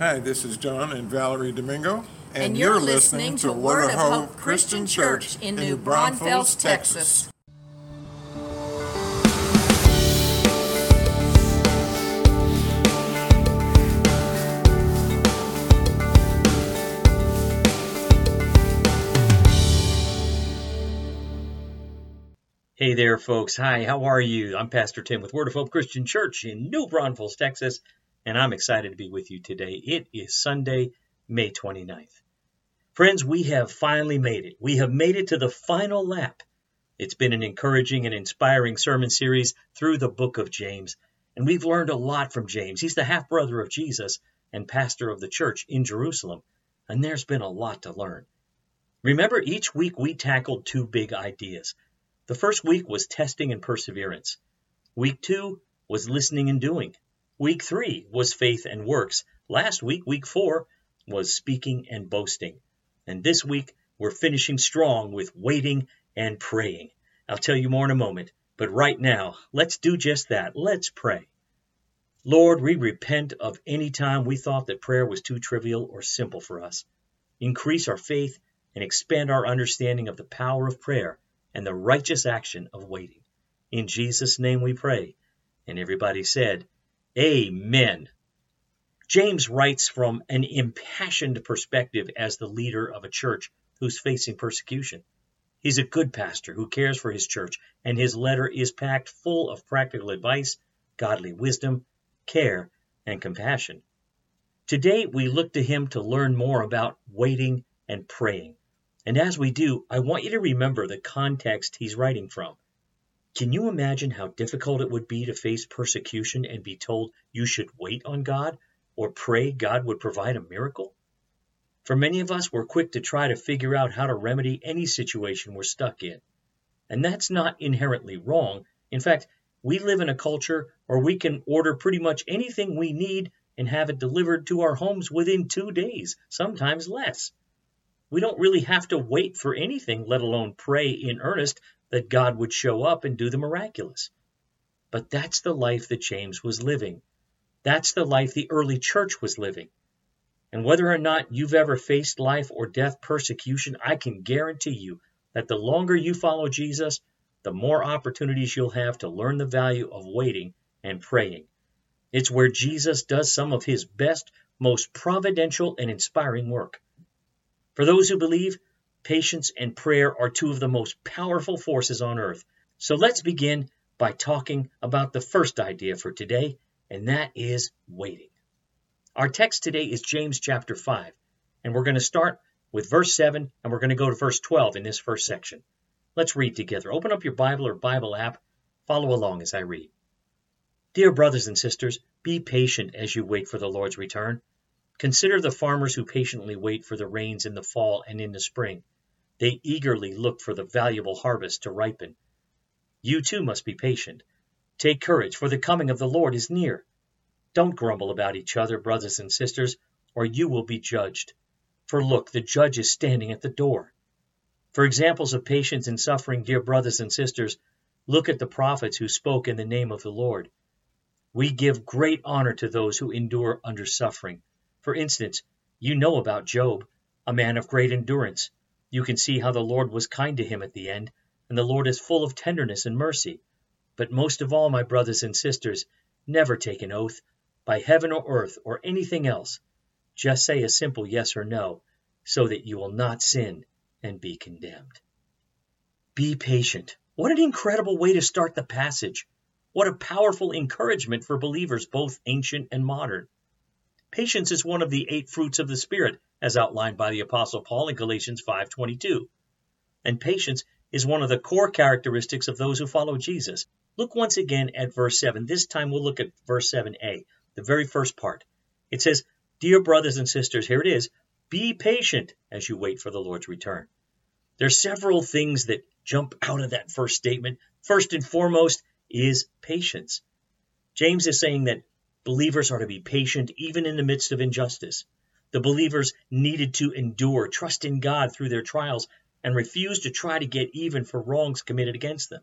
Hi, this is John and Valerie Domingo, and, you're, listening to Word of Hope Christian Church in New Braunfels, Texas. Hey there, folks. Hi, how are you? I'm Pastor Tim with Word of Hope Christian Church in New Braunfels, Texas, and I'm excited to be with you today. It is Sunday, May 29th. Friends, we have finally made it. We have made it to the final lap. It's been an encouraging and inspiring sermon series through the book of James, and we've learned a lot from James. He's the half brother of Jesus and pastor of the church in Jerusalem, and there's been a lot to learn. Remember, each week we tackled two big ideas the first week was testing and perseverance. Week two was listening and doing. Week three was faith and works. Last week, week four, was speaking and boasting. And this week, we're finishing strong with waiting and praying. I'll tell you more in a moment. But right now, let's do just that. Let's pray. Lord, we repent of any time we thought that prayer was too trivial or simple for us. Increase our faith and expand our understanding of the power of prayer and the righteous action of waiting. In Jesus' name we pray. And everybody said, Amen. James writes from an impassioned perspective as the leader of a church who's facing persecution. He's a good pastor who cares for his church, and his letter is packed full of practical advice, godly wisdom, care, and compassion. Today, we look to him to learn more about waiting and praying. And as we do, I want you to remember the context he's writing from. Can you imagine how difficult it would be to face persecution and be told you should wait on God or pray God would provide a miracle? For many of us, we're quick to try to figure out how to remedy any situation we're stuck in. And that's not inherently wrong. In fact, we live in a culture where we can order pretty much anything we need and have it delivered to our homes within two days, sometimes less. We don't really have to wait for anything, let alone pray in earnest that God would show up and do the miraculous. But that's the life that James was living. That's the life the early church was living. And whether or not you've ever faced life or death persecution, I can guarantee you that the longer you follow Jesus, the more opportunities you'll have to learn the value of waiting and praying. It's where Jesus does some of his best, most providential, and inspiring work. For those who believe, patience and prayer are two of the most powerful forces on earth. So let's begin by talking about the first idea for today, and that is waiting. Our text today is James chapter 5, and we're going to start with verse 7 and we're going to go to verse 12 in this first section. Let's read together. Open up your Bible or Bible app. Follow along as I read. Dear brothers and sisters, be patient as you wait for the Lord's return. Consider the farmers who patiently wait for the rains in the fall and in the spring. They eagerly look for the valuable harvest to ripen. You too must be patient. Take courage, for the coming of the Lord is near. Don't grumble about each other, brothers and sisters, or you will be judged. For look, the judge is standing at the door. For examples of patience and suffering, dear brothers and sisters, look at the prophets who spoke in the name of the Lord. We give great honor to those who endure under suffering. For instance, you know about Job, a man of great endurance. You can see how the Lord was kind to him at the end, and the Lord is full of tenderness and mercy. But most of all, my brothers and sisters, never take an oath, by heaven or earth or anything else. Just say a simple yes or no, so that you will not sin and be condemned. Be patient. What an incredible way to start the passage. What a powerful encouragement for believers, both ancient and modern. Patience is one of the eight fruits of the Spirit, as outlined by the Apostle Paul in Galatians 5:22. And patience is one of the core characteristics of those who follow Jesus. Look once again at verse 7. This time we'll look at verse 7a, the very first part. It says, Dear brothers and sisters, here it is, be patient as you wait for the Lord's return. There are several things that jump out of that first statement. First and foremost is patience. James is saying that Believers are to be patient even in the midst of injustice. The believers needed to endure, trust in God through their trials, and refuse to try to get even for wrongs committed against them.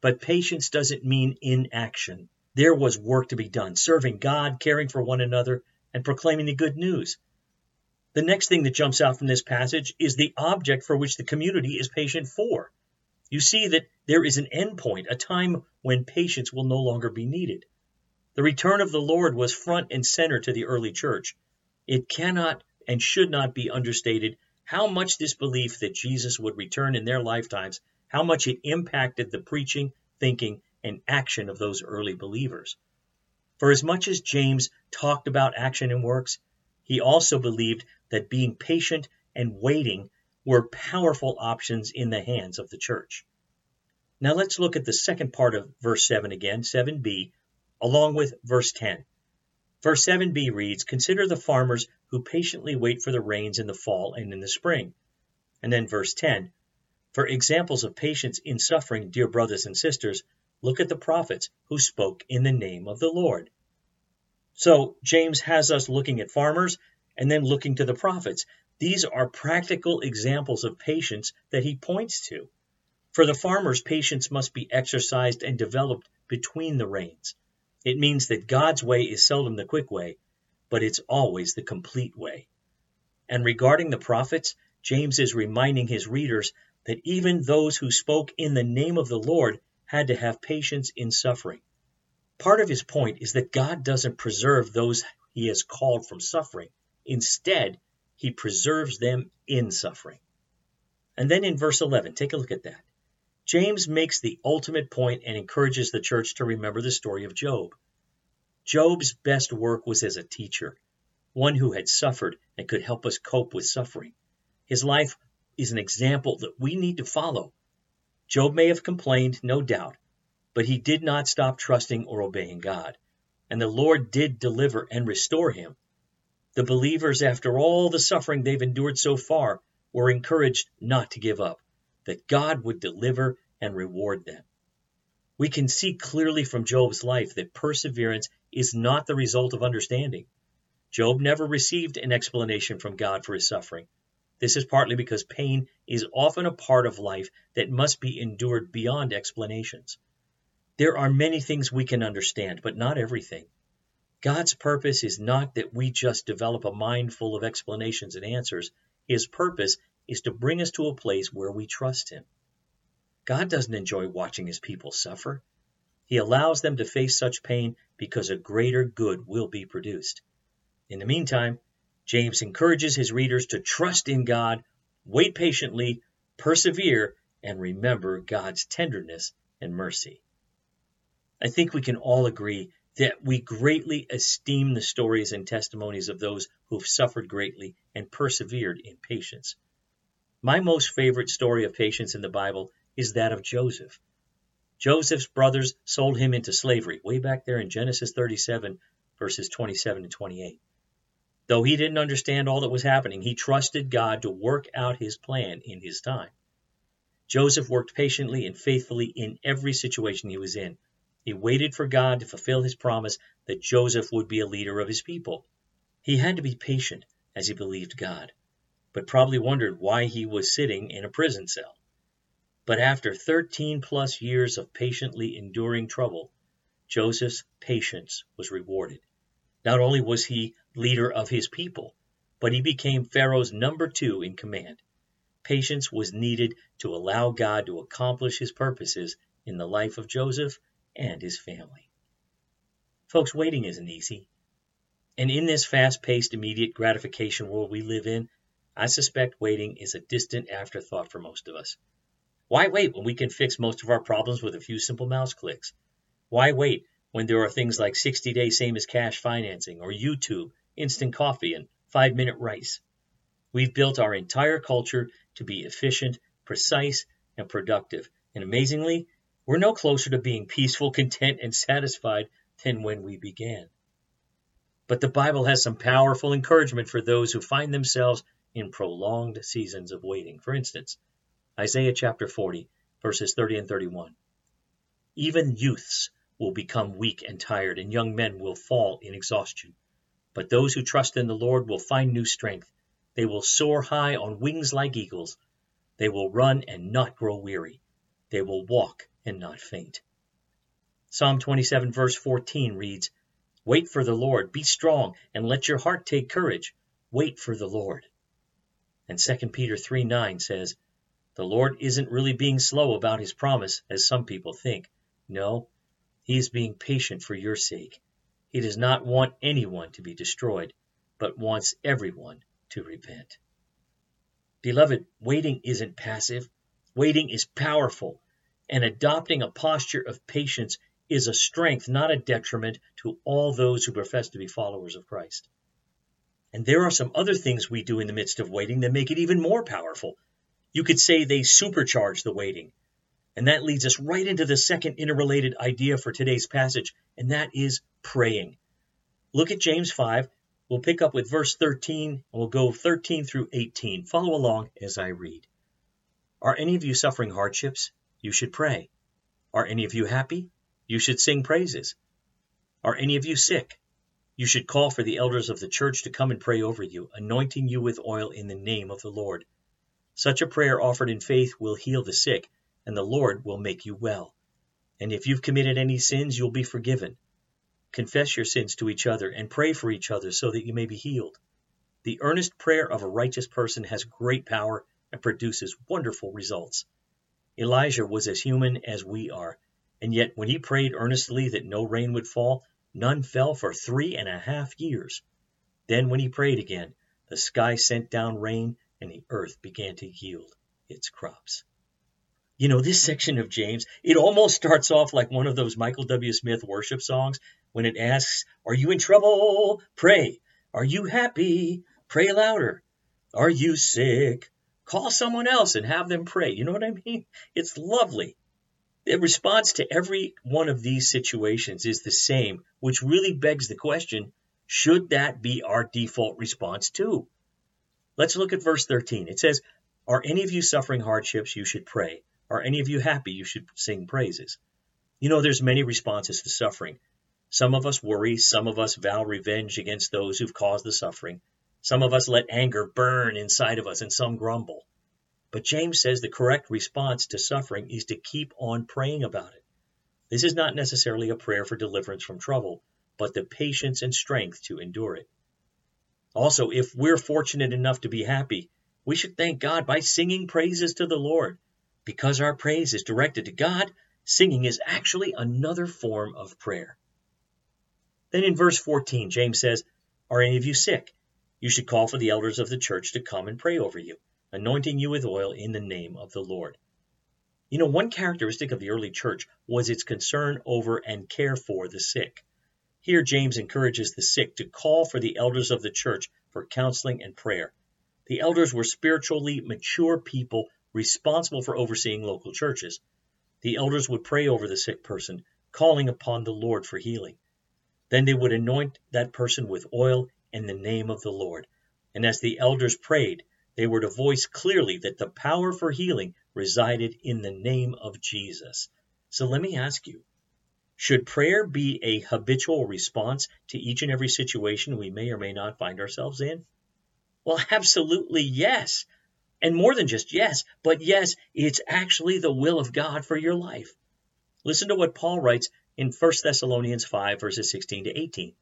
But patience doesn't mean inaction. There was work to be done, serving God, caring for one another, and proclaiming the good news. The next thing that jumps out from this passage is the object for which the community is patient for. You see that there is an end point, a time when patience will no longer be needed. The return of the Lord was front and center to the early church. It cannot and should not be understated how much this belief that Jesus would return in their lifetimes, how much it impacted the preaching, thinking, and action of those early believers. For as much as James talked about action and works, he also believed that being patient and waiting were powerful options in the hands of the church. Now let's look at the second part of verse 7 again, 7b, along with verse 10. Verse 7b reads, Consider the farmers who patiently wait for the rains in the fall and in the spring. And then verse 10, For examples of patience in suffering, dear brothers and sisters, look at the prophets who spoke in the name of the Lord. So James has us looking at farmers and then looking to the prophets. These are practical examples of patience that he points to. For the farmers, patience must be exercised and developed between the rains. It means that God's way is seldom the quick way, but it's always the complete way. And regarding the prophets, James is reminding his readers that even those who spoke in the name of the Lord had to have patience in suffering. Part of his point is that God doesn't preserve those he has called from suffering. Instead, he preserves them in suffering. And then in verse 11, take a look at that. James makes the ultimate point and encourages the church to remember the story of Job. Job's best work was as a teacher, one who had suffered and could help us cope with suffering. His life is an example that we need to follow. Job may have complained, no doubt, but he did not stop trusting or obeying God. And the Lord did deliver and restore him. The believers, after all the suffering they've endured so far, were encouraged not to give up that God would deliver and reward them. We can see clearly from Job's life that perseverance is not the result of understanding. Job never received an explanation from God for his suffering. This is partly because pain is often a part of life that must be endured beyond explanations. There are many things we can understand, but not everything. God's purpose is not that we just develop a mind full of explanations and answers. His purpose is to bring us to a place where we trust Him. God doesn't enjoy watching His people suffer. He allows them to face such pain because a greater good will be produced. In the meantime, James encourages his readers to trust in God, wait patiently, persevere, and remember God's tenderness and mercy. I think we can all agree that we greatly esteem the stories and testimonies of those who've suffered greatly and persevered in patience. My most favorite story of patience in the Bible is that of Joseph. Joseph's brothers sold him into slavery way back there in Genesis 37, verses 27 and 28. Though he didn't understand all that was happening, he trusted God to work out his plan in his time. Joseph worked patiently and faithfully in every situation he was in. He waited for God to fulfill his promise that Joseph would be a leader of his people. He had to be patient as he believed God but probably wondered why he was sitting in a prison cell. But after 13 plus years of patiently enduring trouble, Joseph's patience was rewarded. Not only was he leader of his people, but he became Pharaoh's number two in command. Patience was needed to allow God to accomplish his purposes in the life of Joseph and his family. Folks, waiting isn't easy. And in this fast paced, immediate gratification world we live in, I suspect waiting is a distant afterthought for most of us. Why wait when we can fix most of our problems with a few simple mouse clicks? Why wait when there are things like 60 day same as cash financing or YouTube, instant coffee, and five minute rice? We've built our entire culture to be efficient, precise, and productive. And amazingly, we're no closer to being peaceful, content, and satisfied than when we began. But the Bible has some powerful encouragement for those who find themselves in prolonged seasons of waiting. For instance, Isaiah chapter 40, verses 30 and 31. Even youths will become weak and tired, and young men will fall in exhaustion. But those who trust in the Lord will find new strength. They will soar high on wings like eagles. They will run and not grow weary. They will walk and not faint. Psalm 27, verse 14 reads, Wait for the Lord. Be strong and let your heart take courage. Wait for the Lord. And 2 Peter 3 9 says, The Lord isn't really being slow about his promise, as some people think. No, he is being patient for your sake. He does not want anyone to be destroyed, but wants everyone to repent. Beloved, waiting isn't passive. Waiting is powerful, and adopting a posture of patience is a strength, not a detriment, to all those who profess to be followers of Christ. And there are some other things we do in the midst of waiting that make it even more powerful. You could say they supercharge the waiting. And that leads us right into the second interrelated idea for today's passage, and that is praying. Look at James 5. We'll pick up with verse 13, and we'll go 13 through 18. Follow along as I read. Are any of you suffering hardships? You should pray. Are any of you happy? You should sing praises. Are any of you sick? You should call for the elders of the church to come and pray over you, anointing you with oil in the name of the Lord. Such a prayer offered in faith will heal the sick, and the Lord will make you well. And if you've committed any sins, you'll be forgiven. Confess your sins to each other and pray for each other so that you may be healed. The earnest prayer of a righteous person has great power and produces wonderful results. Elijah was as human as we are, and yet when he prayed earnestly that no rain would fall, None fell for three and a half years. Then, when he prayed again, the sky sent down rain and the earth began to yield its crops. You know, this section of James, it almost starts off like one of those Michael W. Smith worship songs when it asks, Are you in trouble? Pray. Are you happy? Pray louder. Are you sick? Call someone else and have them pray. You know what I mean? It's lovely. The response to every one of these situations is the same, which really begs the question should that be our default response too? Let's look at verse 13. It says, Are any of you suffering hardships? You should pray. Are any of you happy? You should sing praises. You know, there's many responses to suffering. Some of us worry, some of us vow revenge against those who've caused the suffering. Some of us let anger burn inside of us, and some grumble. But James says the correct response to suffering is to keep on praying about it. This is not necessarily a prayer for deliverance from trouble, but the patience and strength to endure it. Also, if we're fortunate enough to be happy, we should thank God by singing praises to the Lord. Because our praise is directed to God, singing is actually another form of prayer. Then in verse 14, James says, Are any of you sick? You should call for the elders of the church to come and pray over you anointing you with oil in the name of the Lord. You know, one characteristic of the early church was its concern over and care for the sick. Here, James encourages the sick to call for the elders of the church for counseling and prayer. The elders were spiritually mature people responsible for overseeing local churches. The elders would pray over the sick person, calling upon the Lord for healing. Then they would anoint that person with oil in the name of the Lord. And as the elders prayed, they were to voice clearly that the power for healing resided in the name of Jesus. So let me ask you should prayer be a habitual response to each and every situation we may or may not find ourselves in? Well, absolutely yes. And more than just yes, but yes, it's actually the will of God for your life. Listen to what Paul writes in 1 Thessalonians 5, verses 16 to 18.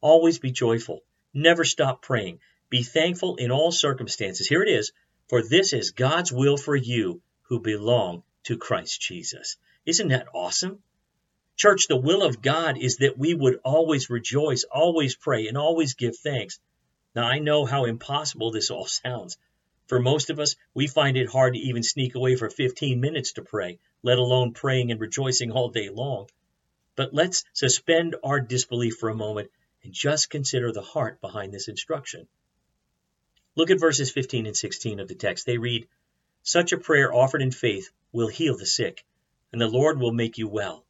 Always be joyful, never stop praying. Be thankful in all circumstances. Here it is. For this is God's will for you who belong to Christ Jesus. Isn't that awesome? Church, the will of God is that we would always rejoice, always pray, and always give thanks. Now, I know how impossible this all sounds. For most of us, we find it hard to even sneak away for 15 minutes to pray, let alone praying and rejoicing all day long. But let's suspend our disbelief for a moment and just consider the heart behind this instruction. Look at verses 15 and 16 of the text. They read, Such a prayer offered in faith will heal the sick, and the Lord will make you well.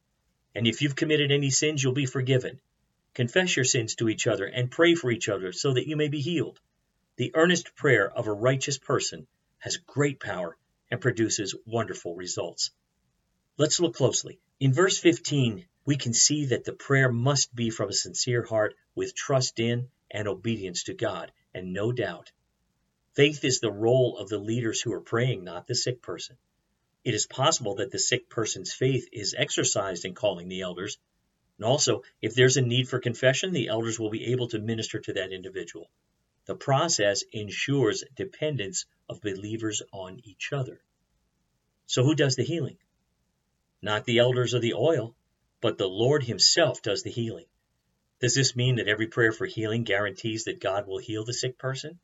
And if you've committed any sins, you'll be forgiven. Confess your sins to each other and pray for each other so that you may be healed. The earnest prayer of a righteous person has great power and produces wonderful results. Let's look closely. In verse 15, we can see that the prayer must be from a sincere heart with trust in and obedience to God, and no doubt. Faith is the role of the leaders who are praying, not the sick person. It is possible that the sick person's faith is exercised in calling the elders, And also, if there's a need for confession, the elders will be able to minister to that individual. The process ensures dependence of believers on each other. So, who does the healing? Not the elders or the oil, but the Lord Himself does the healing. Does this mean that every prayer for healing guarantees that God will heal the sick person?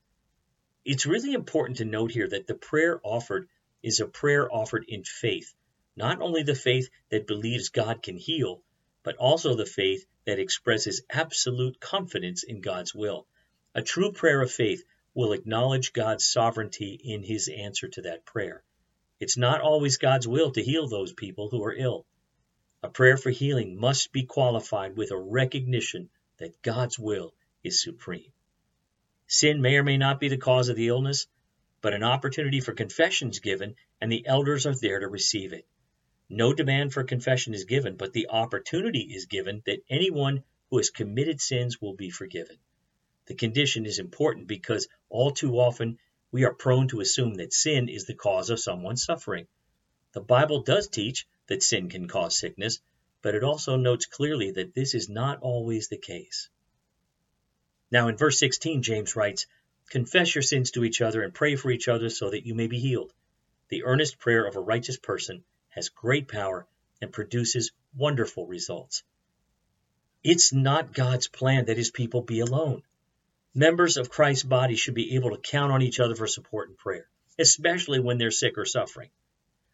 It's really important to note here that the prayer offered is a prayer offered in faith, not only the faith that believes God can heal, but also the faith that expresses absolute confidence in God's will. A true prayer of faith will acknowledge God's sovereignty in his answer to that prayer. It's not always God's will to heal those people who are ill. A prayer for healing must be qualified with a recognition that God's will is supreme. Sin may or may not be the cause of the illness, but an opportunity for confession is given, and the elders are there to receive it. No demand for confession is given, but the opportunity is given that anyone who has committed sins will be forgiven. The condition is important because all too often we are prone to assume that sin is the cause of someone's suffering. The Bible does teach that sin can cause sickness, but it also notes clearly that this is not always the case. Now, in verse 16, James writes, Confess your sins to each other and pray for each other so that you may be healed. The earnest prayer of a righteous person has great power and produces wonderful results. It's not God's plan that his people be alone. Members of Christ's body should be able to count on each other for support and prayer, especially when they're sick or suffering.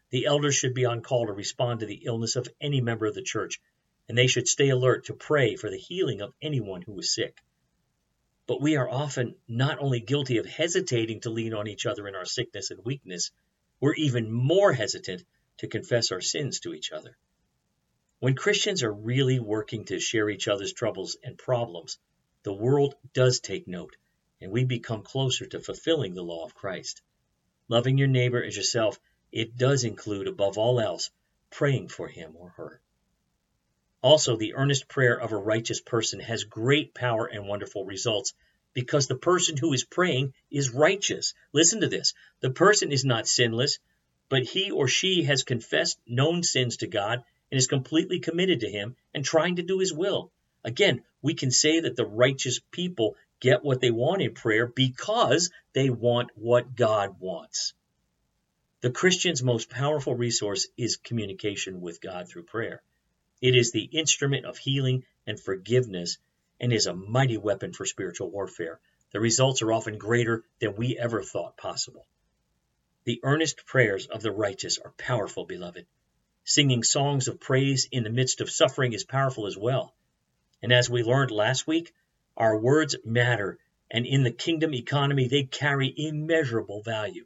The elders should be on call to respond to the illness of any member of the church, and they should stay alert to pray for the healing of anyone who is sick. But we are often not only guilty of hesitating to lean on each other in our sickness and weakness, we're even more hesitant to confess our sins to each other. When Christians are really working to share each other's troubles and problems, the world does take note, and we become closer to fulfilling the law of Christ. Loving your neighbor as yourself it does include, above all else, praying for him or her. Also, the earnest prayer of a righteous person has great power and wonderful results because the person who is praying is righteous. Listen to this the person is not sinless, but he or she has confessed known sins to God and is completely committed to Him and trying to do His will. Again, we can say that the righteous people get what they want in prayer because they want what God wants. The Christian's most powerful resource is communication with God through prayer. It is the instrument of healing and forgiveness and is a mighty weapon for spiritual warfare. The results are often greater than we ever thought possible. The earnest prayers of the righteous are powerful, beloved. Singing songs of praise in the midst of suffering is powerful as well. And as we learned last week, our words matter, and in the kingdom economy, they carry immeasurable value.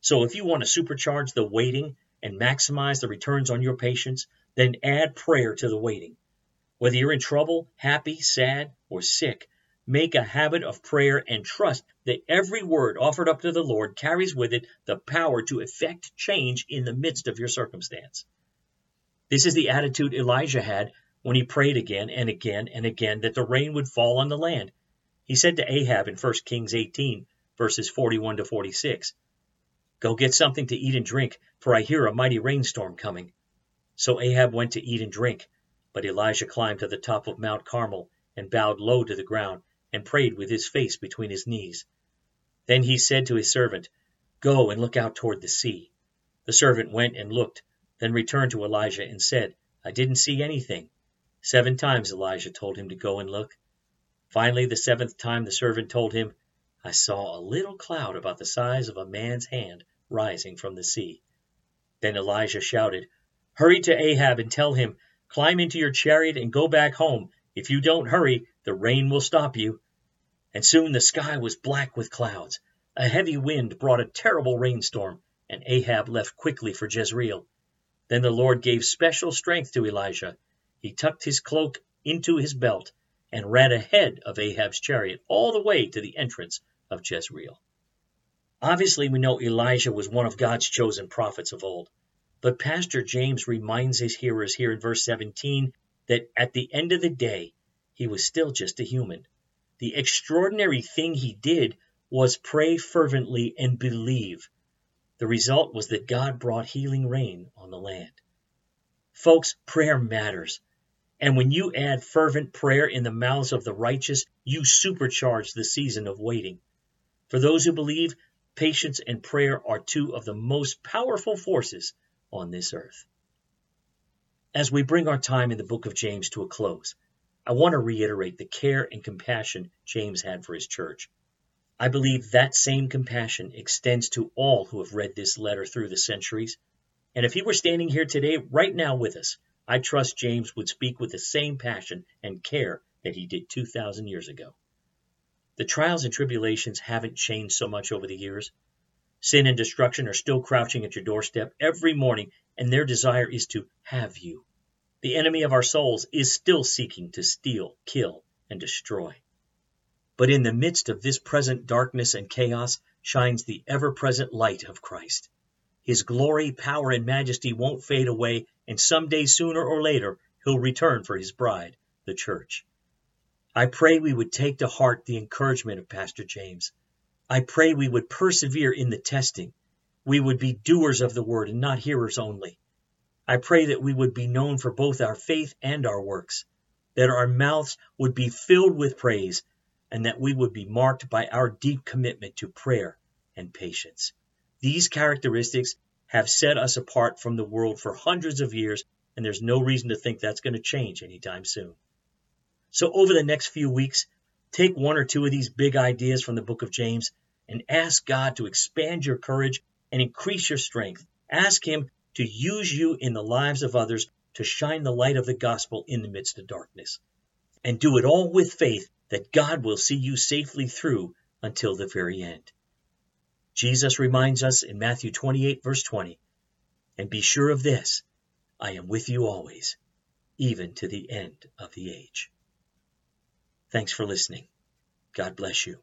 So if you want to supercharge the waiting and maximize the returns on your patience, then add prayer to the waiting. Whether you're in trouble, happy, sad, or sick, make a habit of prayer and trust that every word offered up to the Lord carries with it the power to effect change in the midst of your circumstance. This is the attitude Elijah had when he prayed again and again and again that the rain would fall on the land. He said to Ahab in 1 Kings 18, verses 41 to 46, Go get something to eat and drink, for I hear a mighty rainstorm coming. So Ahab went to eat and drink, but Elijah climbed to the top of Mount Carmel and bowed low to the ground and prayed with his face between his knees. Then he said to his servant, Go and look out toward the sea. The servant went and looked, then returned to Elijah and said, I didn't see anything. Seven times Elijah told him to go and look. Finally, the seventh time the servant told him, I saw a little cloud about the size of a man's hand rising from the sea. Then Elijah shouted, Hurry to Ahab and tell him, Climb into your chariot and go back home. If you don't hurry, the rain will stop you. And soon the sky was black with clouds. A heavy wind brought a terrible rainstorm, and Ahab left quickly for Jezreel. Then the Lord gave special strength to Elijah. He tucked his cloak into his belt and ran ahead of Ahab's chariot all the way to the entrance of Jezreel. Obviously, we know Elijah was one of God's chosen prophets of old. But Pastor James reminds his hearers here in verse 17 that at the end of the day, he was still just a human. The extraordinary thing he did was pray fervently and believe. The result was that God brought healing rain on the land. Folks, prayer matters. And when you add fervent prayer in the mouths of the righteous, you supercharge the season of waiting. For those who believe, patience and prayer are two of the most powerful forces on this earth. As we bring our time in the book of James to a close, I want to reiterate the care and compassion James had for his church. I believe that same compassion extends to all who have read this letter through the centuries. And if he were standing here today, right now with us, I trust James would speak with the same passion and care that he did 2,000 years ago. The trials and tribulations haven't changed so much over the years. Sin and destruction are still crouching at your doorstep every morning, and their desire is to have you. The enemy of our souls is still seeking to steal, kill, and destroy. But in the midst of this present darkness and chaos shines the ever present light of Christ. His glory, power, and majesty won't fade away, and some day sooner or later he'll return for his bride, the church. I pray we would take to heart the encouragement of Pastor James. I pray we would persevere in the testing. We would be doers of the word and not hearers only. I pray that we would be known for both our faith and our works, that our mouths would be filled with praise, and that we would be marked by our deep commitment to prayer and patience. These characteristics have set us apart from the world for hundreds of years, and there's no reason to think that's going to change anytime soon. So, over the next few weeks, take one or two of these big ideas from the book of James and ask God to expand your courage and increase your strength. Ask Him to use you in the lives of others to shine the light of the gospel in the midst of darkness. And do it all with faith that God will see you safely through until the very end. Jesus reminds us in Matthew 28, verse 20, And be sure of this, I am with you always, even to the end of the age. Thanks for listening. God bless you.